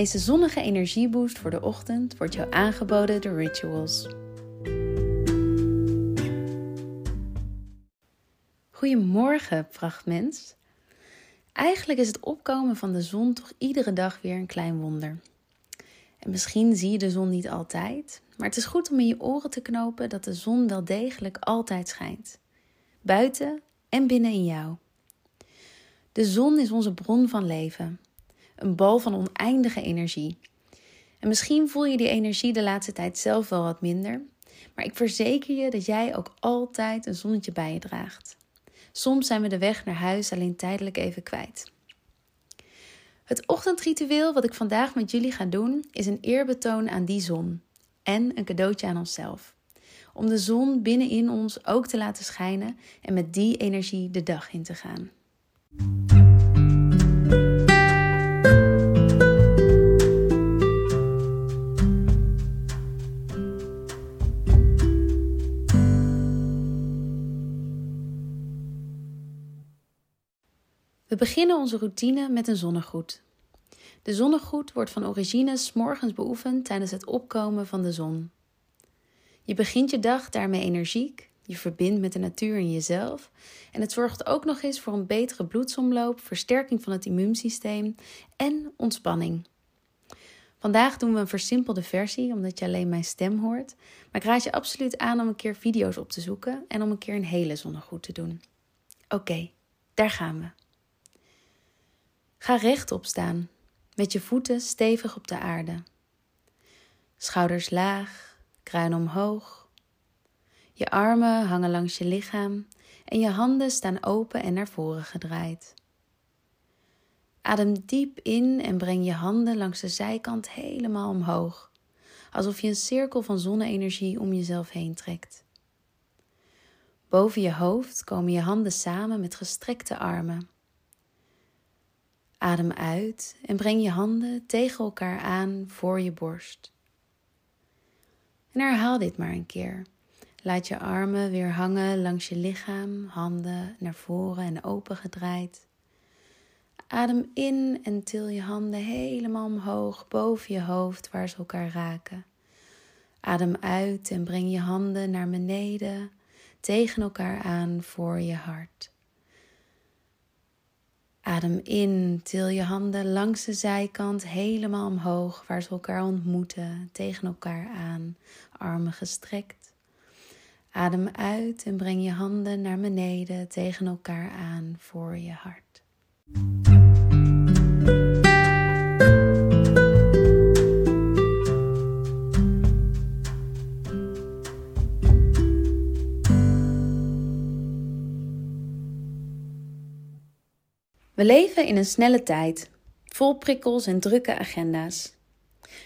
Deze zonnige energieboost voor de ochtend wordt jou aangeboden door Rituals. Goedemorgen, prachtmens. Eigenlijk is het opkomen van de zon toch iedere dag weer een klein wonder. En misschien zie je de zon niet altijd, maar het is goed om in je oren te knopen dat de zon wel degelijk altijd schijnt. Buiten en binnen in jou. De zon is onze bron van leven, een bal van oneindige energie. En misschien voel je die energie de laatste tijd zelf wel wat minder, maar ik verzeker je dat jij ook altijd een zonnetje bij je draagt. Soms zijn we de weg naar huis alleen tijdelijk even kwijt. Het ochtendritueel wat ik vandaag met jullie ga doen is een eerbetoon aan die zon en een cadeautje aan onszelf. Om de zon binnenin ons ook te laten schijnen en met die energie de dag in te gaan. Beginnen onze routine met een zonnegroet. De zonnegroet wordt van origine morgens beoefend tijdens het opkomen van de zon. Je begint je dag daarmee energiek, je verbindt met de natuur en jezelf en het zorgt ook nog eens voor een betere bloedsomloop, versterking van het immuunsysteem en ontspanning. Vandaag doen we een versimpelde versie, omdat je alleen mijn stem hoort. Maar ik raad je absoluut aan om een keer video's op te zoeken en om een keer een hele zonnegroet te doen. Oké, daar gaan we. Ga rechtop staan, met je voeten stevig op de aarde. Schouders laag, kruin omhoog. Je armen hangen langs je lichaam en je handen staan open en naar voren gedraaid. Adem diep in en breng je handen langs de zijkant helemaal omhoog, alsof je een cirkel van zonne-energie om jezelf heen trekt. Boven je hoofd komen je handen samen met gestrekte armen. Adem uit en breng je handen tegen elkaar aan voor je borst. En herhaal dit maar een keer. Laat je armen weer hangen langs je lichaam, handen naar voren en open gedraaid. Adem in en til je handen helemaal omhoog boven je hoofd waar ze elkaar raken. Adem uit en breng je handen naar beneden tegen elkaar aan voor je hart. Adem in, til je handen langs de zijkant helemaal omhoog, waar ze elkaar ontmoeten, tegen elkaar aan, armen gestrekt. Adem uit en breng je handen naar beneden tegen elkaar aan voor je hart. We leven in een snelle tijd, vol prikkels en drukke agenda's.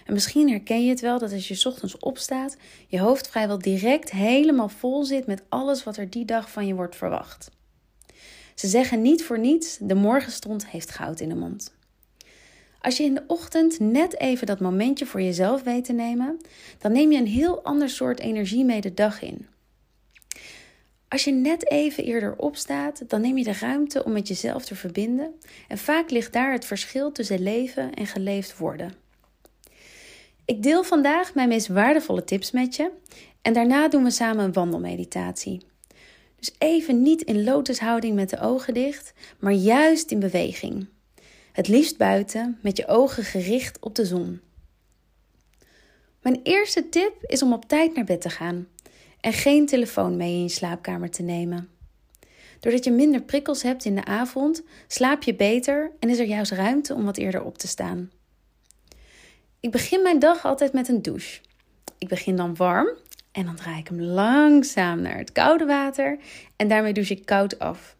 En misschien herken je het wel dat als je ochtends opstaat, je hoofd vrijwel direct helemaal vol zit met alles wat er die dag van je wordt verwacht. Ze zeggen niet voor niets: de morgenstond heeft goud in de mond. Als je in de ochtend net even dat momentje voor jezelf weet te nemen, dan neem je een heel ander soort energie mee de dag in. Als je net even eerder opstaat, dan neem je de ruimte om met jezelf te verbinden. En vaak ligt daar het verschil tussen leven en geleefd worden. Ik deel vandaag mijn meest waardevolle tips met je. En daarna doen we samen een wandelmeditatie. Dus even niet in lotushouding met de ogen dicht, maar juist in beweging. Het liefst buiten met je ogen gericht op de zon. Mijn eerste tip is om op tijd naar bed te gaan en geen telefoon mee in je slaapkamer te nemen. Doordat je minder prikkels hebt in de avond, slaap je beter en is er juist ruimte om wat eerder op te staan. Ik begin mijn dag altijd met een douche. Ik begin dan warm en dan draai ik hem langzaam naar het koude water en daarmee douche ik koud af.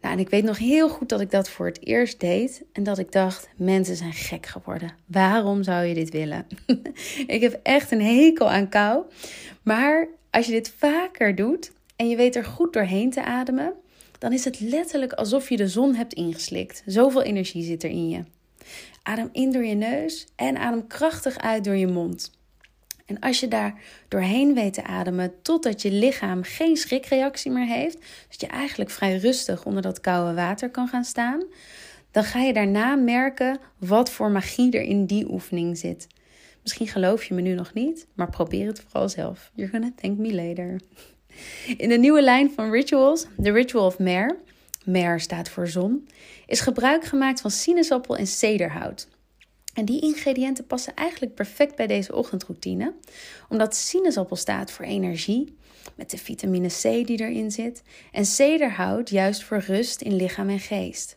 Nou, en ik weet nog heel goed dat ik dat voor het eerst deed en dat ik dacht: mensen zijn gek geworden. Waarom zou je dit willen? ik heb echt een hekel aan kou. Maar als je dit vaker doet en je weet er goed doorheen te ademen, dan is het letterlijk alsof je de zon hebt ingeslikt. Zoveel energie zit er in je. Adem in door je neus en adem krachtig uit door je mond. En als je daar doorheen weet te ademen totdat je lichaam geen schrikreactie meer heeft, dat je eigenlijk vrij rustig onder dat koude water kan gaan staan, dan ga je daarna merken wat voor magie er in die oefening zit. Misschien geloof je me nu nog niet, maar probeer het vooral zelf. You're gonna thank me later. In de nieuwe lijn van rituals, The Ritual of Mare, Mare staat voor zon, is gebruik gemaakt van sinaasappel en cederhout. En die ingrediënten passen eigenlijk perfect bij deze ochtendroutine, omdat sinaasappel staat voor energie, met de vitamine C die erin zit, en cederhout juist voor rust in lichaam en geest.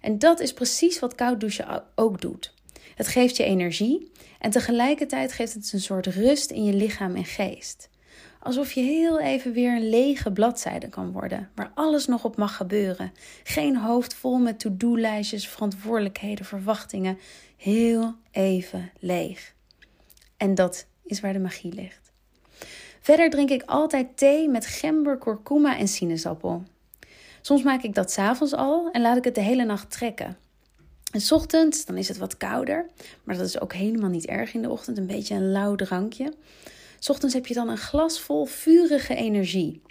En dat is precies wat koud douchen ook doet. Het geeft je energie en tegelijkertijd geeft het een soort rust in je lichaam en geest. Alsof je heel even weer een lege bladzijde kan worden, waar alles nog op mag gebeuren. Geen hoofd vol met to-do-lijstjes, verantwoordelijkheden, verwachtingen. Heel even leeg. En dat is waar de magie ligt. Verder drink ik altijd thee met gember, kurkuma en sinaasappel. Soms maak ik dat s'avonds al en laat ik het de hele nacht trekken. En ochtends, dan is het wat kouder, maar dat is ook helemaal niet erg in de ochtend, een beetje een lauw drankje. Ochtends heb je dan een glas vol vurige energie.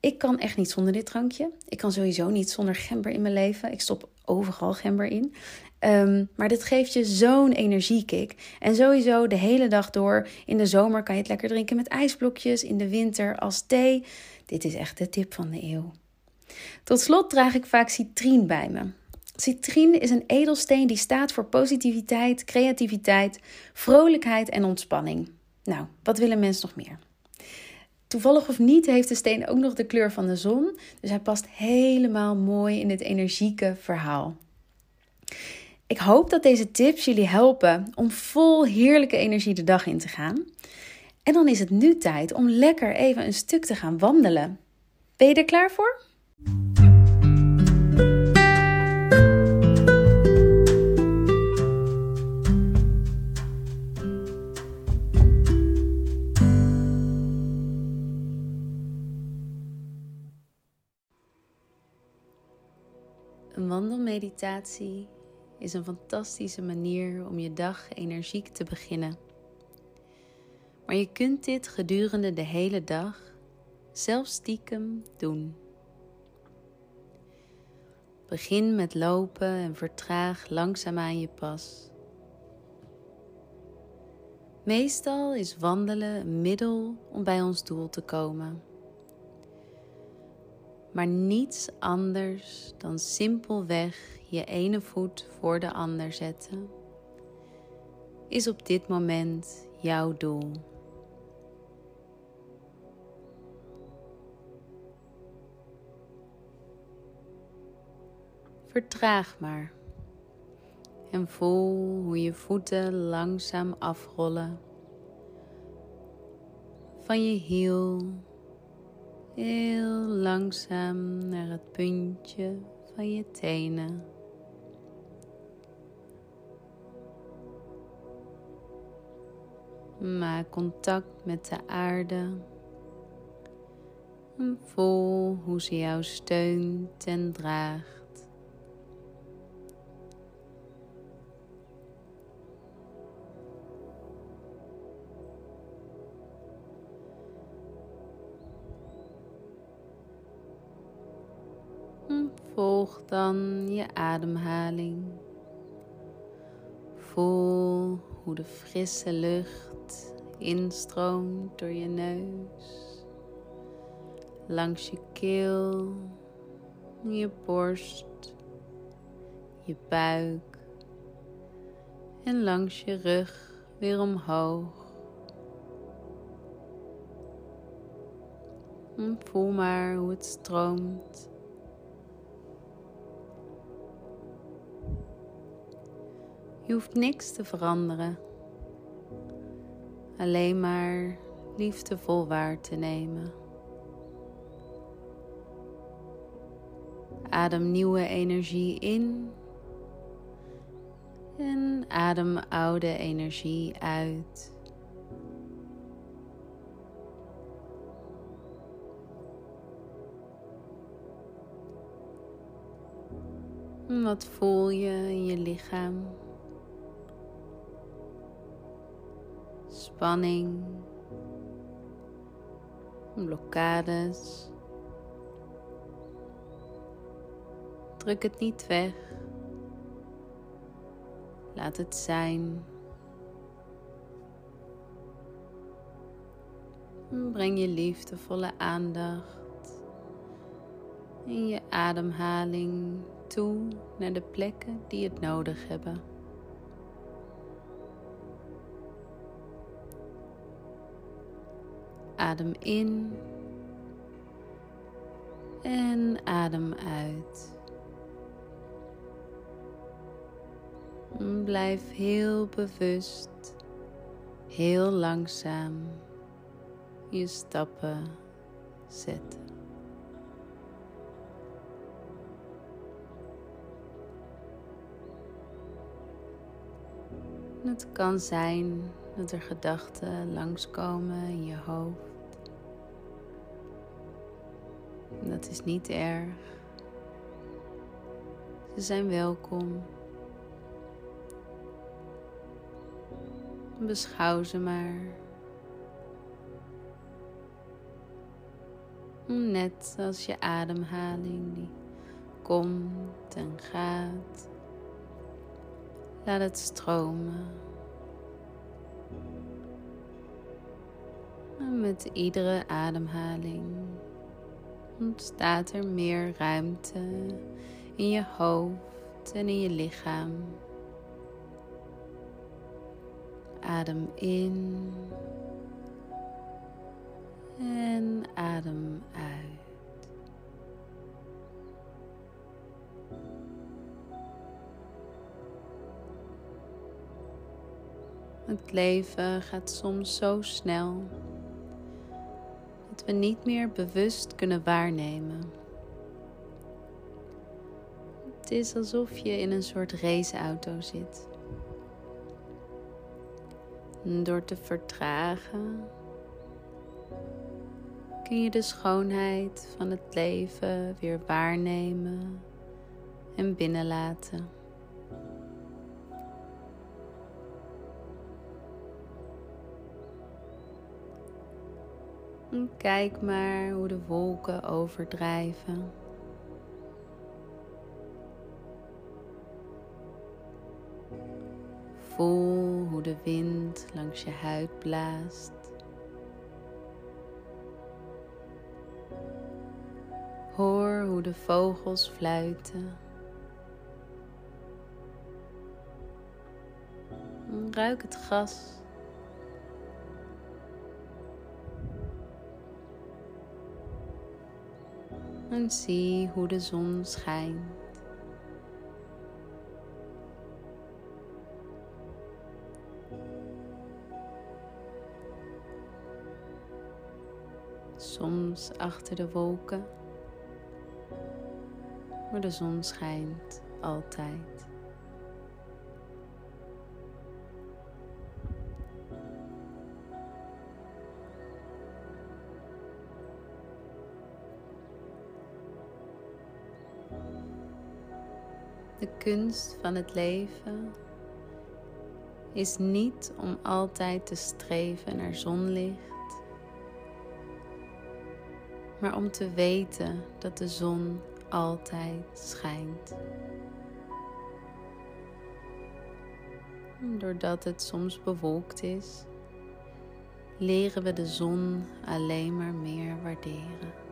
Ik kan echt niet zonder dit drankje. Ik kan sowieso niet zonder gember in mijn leven. Ik stop overal gember in. Ehm, maar dit geeft je zo'n energiekick. En sowieso de hele dag door. In de zomer kan je het lekker drinken met ijsblokjes. In de winter als thee. Dit is echt de tip van de eeuw. Tot slot draag ik vaak citrien bij me. Citrien is een edelsteen die staat voor positiviteit, creativiteit, vrolijkheid en ontspanning. Nou, wat willen mensen nog meer? Toevallig of niet heeft de steen ook nog de kleur van de zon, dus hij past helemaal mooi in dit energieke verhaal. Ik hoop dat deze tips jullie helpen om vol heerlijke energie de dag in te gaan. En dan is het nu tijd om lekker even een stuk te gaan wandelen. Ben je er klaar voor? Wandelmeditatie is een fantastische manier om je dag energiek te beginnen. Maar je kunt dit gedurende de hele dag zelfs stiekem doen. Begin met lopen en vertraag langzaam aan je pas. Meestal is wandelen een middel om bij ons doel te komen maar niets anders dan simpelweg je ene voet voor de ander zetten, is op dit moment jouw doel. Vertraag maar en voel hoe je voeten langzaam afrollen van je hiel heel langzaam naar het puntje van je tenen. Maak contact met de aarde. En voel hoe ze jou steunt en draagt. Dan je ademhaling. Voel hoe de frisse lucht instroomt door je neus, langs je keel, je borst, je buik en langs je rug weer omhoog. voel maar hoe het stroomt Je hoeft niks te veranderen. Alleen maar liefdevol waar te nemen. Adem nieuwe energie in en adem oude energie uit. Wat voel je in je lichaam? Spanning, blokkades. Druk het niet weg, Laat het zijn. Breng je liefdevolle aandacht in je ademhaling toe naar de plekken die het nodig hebben. Adem in en adem uit. Blijf heel bewust, heel langzaam je stappen zetten. Het kan zijn dat er gedachten langskomen in je hoofd. Dat is niet erg. Ze zijn welkom. Beschouw ze maar. Net als je ademhaling die komt en gaat. Laat het stromen. En met iedere ademhaling ontstaat er meer ruimte in je hoofd en in je lichaam. Adem in en adem uit. Het leven gaat soms zo snel we niet meer bewust kunnen waarnemen. Het is alsof je in een soort raceauto zit. door te vertragen kun je de schoonheid van het leven weer waarnemen en binnenlaten. Kijk maar hoe de wolken overdrijven. Voel hoe de wind langs je huid blaast. Hoor hoe de vogels fluiten. Ruik het gras. En zie hoe de zon schijnt. Soms achter de wolken maar de zon schijnt altijd. De kunst van het leven is niet om altijd te streven naar zonlicht, maar om te weten dat de zon altijd schijnt. Doordat het soms bewolkt is, leren we de zon alleen maar meer waarderen.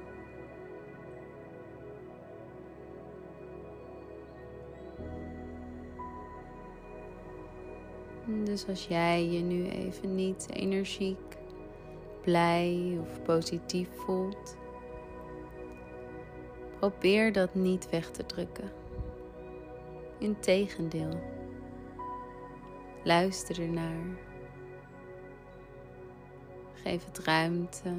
Dus als jij je nu even niet energiek, blij of positief voelt, Probeer dat niet weg te drukken. Integendeel, luister ernaar. Geef het ruimte.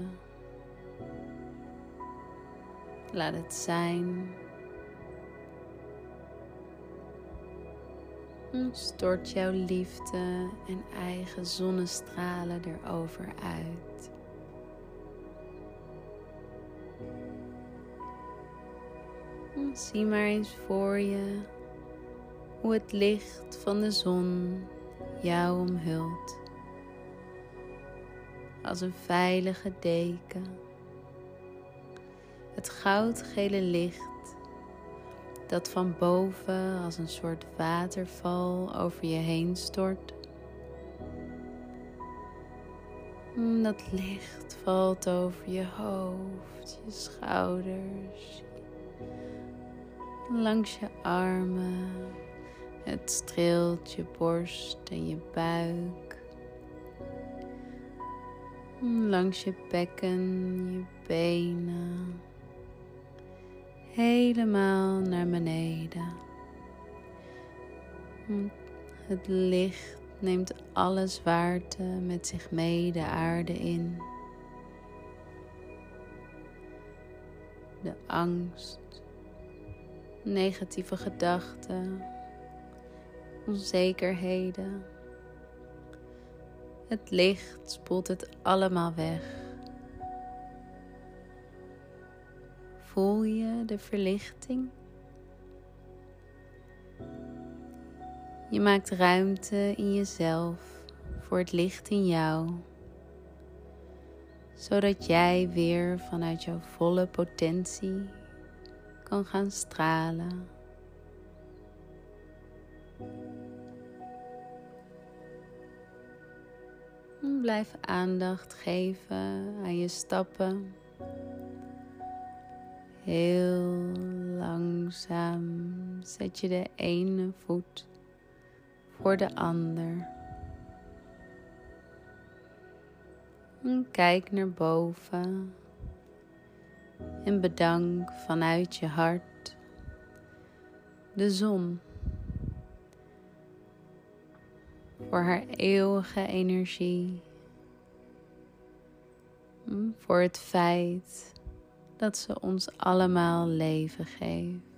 Laat het zijn. Stort jouw liefde en eigen zonnestralen erover uit. Zie maar eens voor je hoe het licht van de zon jou omhult. Als een veilige deken. Het goudgele licht dat van boven als een soort waterval over je heen stort. Mm, dat licht valt over je hoofd, je schouders, langs je armen. Het streelt je borst en je buik. Mm, langs je bekken, je benen. Helemaal naar beneden. Het licht neemt alle zwaarte met zich mee de aarde in. De angst, negatieve gedachten, onzekerheden. Het licht spoelt het allemaal weg. Voel je de verlichting? Je maakt ruimte in jezelf voor het licht in jou, zodat jij weer vanuit jouw volle potentie kan gaan stralen. Blijf aandacht geven aan je stappen. Heel langzaam zet je de ene voet voor de ander. En kijk naar boven en bedank vanuit je hart de zon voor haar eeuwige energie, voor het feit dat ze ons allemaal leven geeft.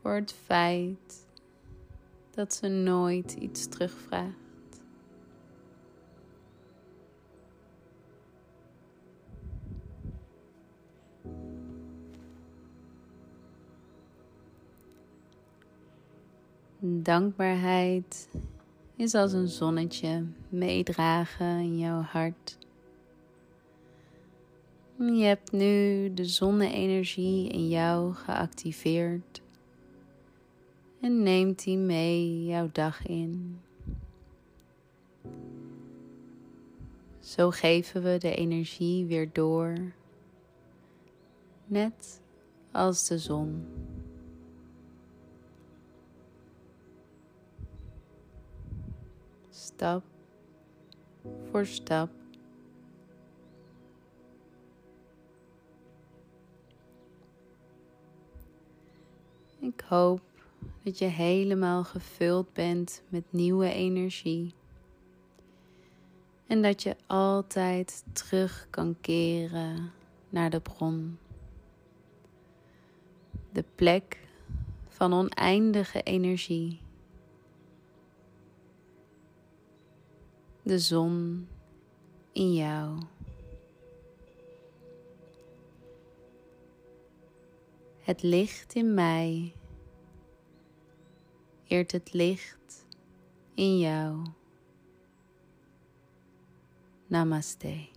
voor het feit dat ze nooit iets terugvraagt. Dankbaarheid is als een zonnetje meedragen in jouw hart. Je hebt nu de zonne-energie in jou geactiveerd en neemt die mee jouw dag in. Zo geven we de energie weer door, net als de zon. Stap voor stap. Ik hoop dat je helemaal gevuld bent met nieuwe energie. En dat je altijd terug kan keren naar de bron. De plek van oneindige energie. De zon in jou. Het licht in mij eert het licht in jou. Namaste.